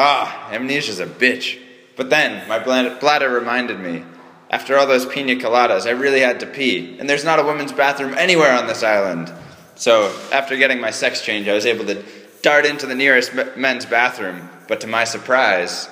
Ah, amnesia's a bitch. But then, my bladder reminded me. After all those pina coladas, I really had to pee, and there's not a women's bathroom anywhere on this island. So, after getting my sex change, I was able to dart into the nearest men's bathroom, but to my surprise,